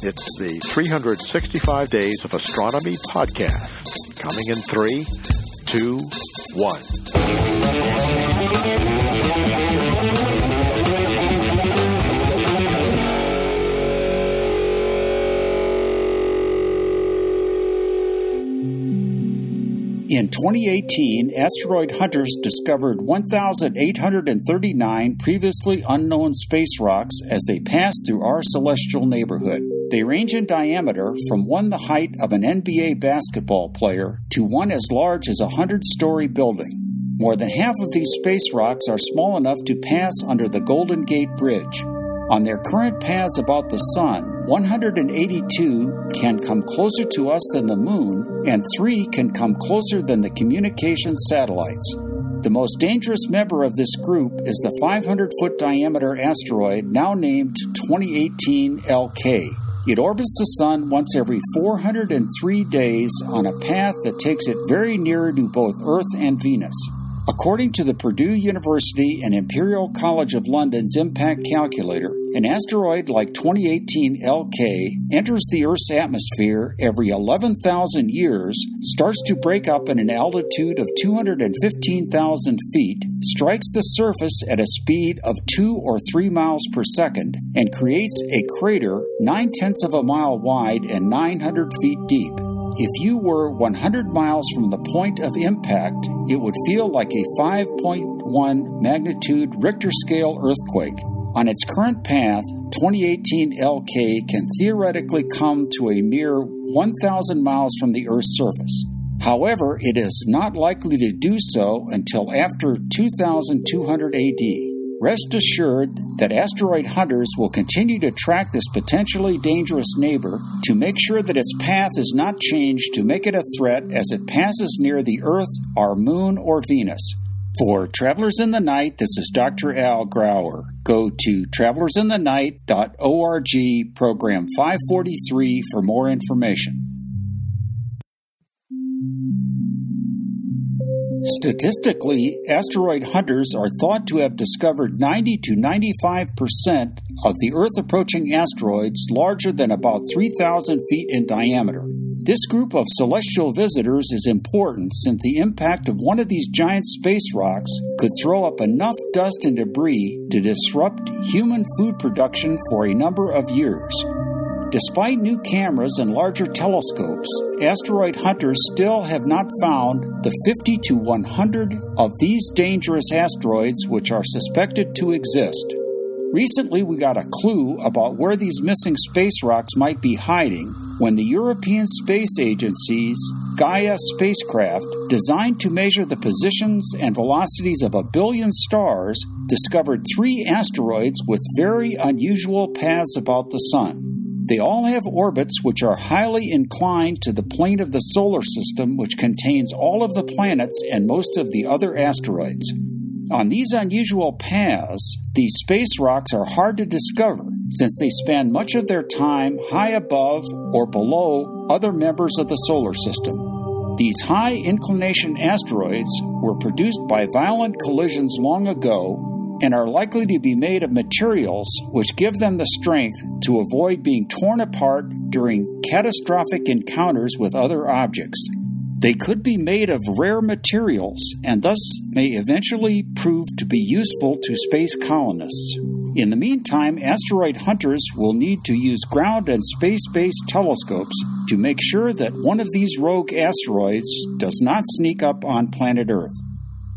It's the 365 Days of Astronomy podcast. Coming in three, two, one. In 2018, asteroid hunters discovered 1,839 previously unknown space rocks as they passed through our celestial neighborhood. They range in diameter from one the height of an NBA basketball player to one as large as a 100 story building. More than half of these space rocks are small enough to pass under the Golden Gate Bridge. On their current paths about the Sun, 182 can come closer to us than the Moon, and 3 can come closer than the communications satellites. The most dangerous member of this group is the 500 foot diameter asteroid now named 2018 LK. It orbits the Sun once every 403 days on a path that takes it very near to both Earth and Venus. According to the Purdue University and Imperial College of London's impact calculator, an asteroid like 2018 LK enters the Earth's atmosphere every 11,000 years, starts to break up at an altitude of 215,000 feet, strikes the surface at a speed of 2 or 3 miles per second, and creates a crater 9 tenths of a mile wide and 900 feet deep. If you were 100 miles from the point of impact, it would feel like a 5.1 magnitude Richter scale earthquake. On its current path, 2018 LK can theoretically come to a mere 1,000 miles from the Earth's surface. However, it is not likely to do so until after 2200 AD. Rest assured that asteroid hunters will continue to track this potentially dangerous neighbor to make sure that its path is not changed to make it a threat as it passes near the Earth, our Moon, or Venus. For Travelers in the Night, this is Dr. Al Grauer. Go to travelersinthenight.org, program 543 for more information. Statistically, asteroid hunters are thought to have discovered 90 to 95 percent of the Earth approaching asteroids larger than about 3,000 feet in diameter. This group of celestial visitors is important since the impact of one of these giant space rocks could throw up enough dust and debris to disrupt human food production for a number of years. Despite new cameras and larger telescopes, asteroid hunters still have not found the 50 to 100 of these dangerous asteroids which are suspected to exist. Recently, we got a clue about where these missing space rocks might be hiding when the European Space Agency's Gaia spacecraft, designed to measure the positions and velocities of a billion stars, discovered three asteroids with very unusual paths about the Sun. They all have orbits which are highly inclined to the plane of the solar system, which contains all of the planets and most of the other asteroids. On these unusual paths, these space rocks are hard to discover since they spend much of their time high above or below other members of the solar system. These high inclination asteroids were produced by violent collisions long ago and are likely to be made of materials which give them the strength to avoid being torn apart during catastrophic encounters with other objects. They could be made of rare materials and thus may eventually prove to be useful to space colonists. In the meantime, asteroid hunters will need to use ground and space based telescopes to make sure that one of these rogue asteroids does not sneak up on planet Earth.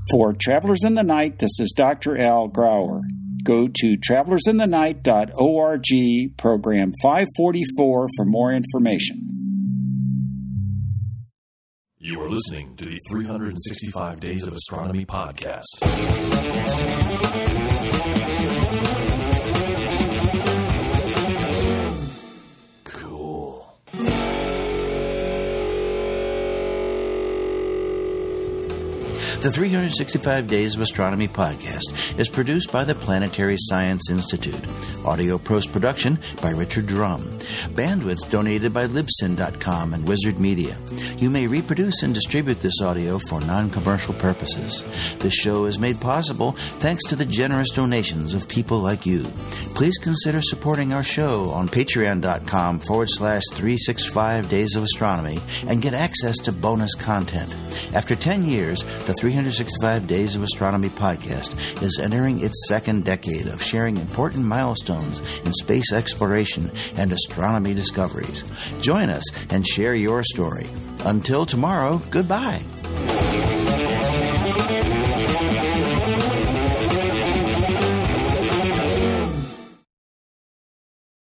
For Travelers in the Night, this is Dr. Al Grauer. Go to travelersinthenight.org, program 544 for more information. You are listening to the 365 Days of Astronomy podcast. The 365 Days of Astronomy podcast is produced by the Planetary Science Institute. Audio post production by Richard Drumm. Bandwidth donated by Libsyn.com and Wizzard Media. You may reproduce and distribute this audio for non commercial purposes. This show is made possible thanks to the generous donations of people like you. Please consider supporting our show on patreon.com forward slash 365 Days of Astronomy and get access to bonus content. After 10 years, the 365 Days of Astronomy podcast is entering its second decade of sharing important milestones in space exploration and astronomy discoveries. Join us and share your story. Until tomorrow, goodbye.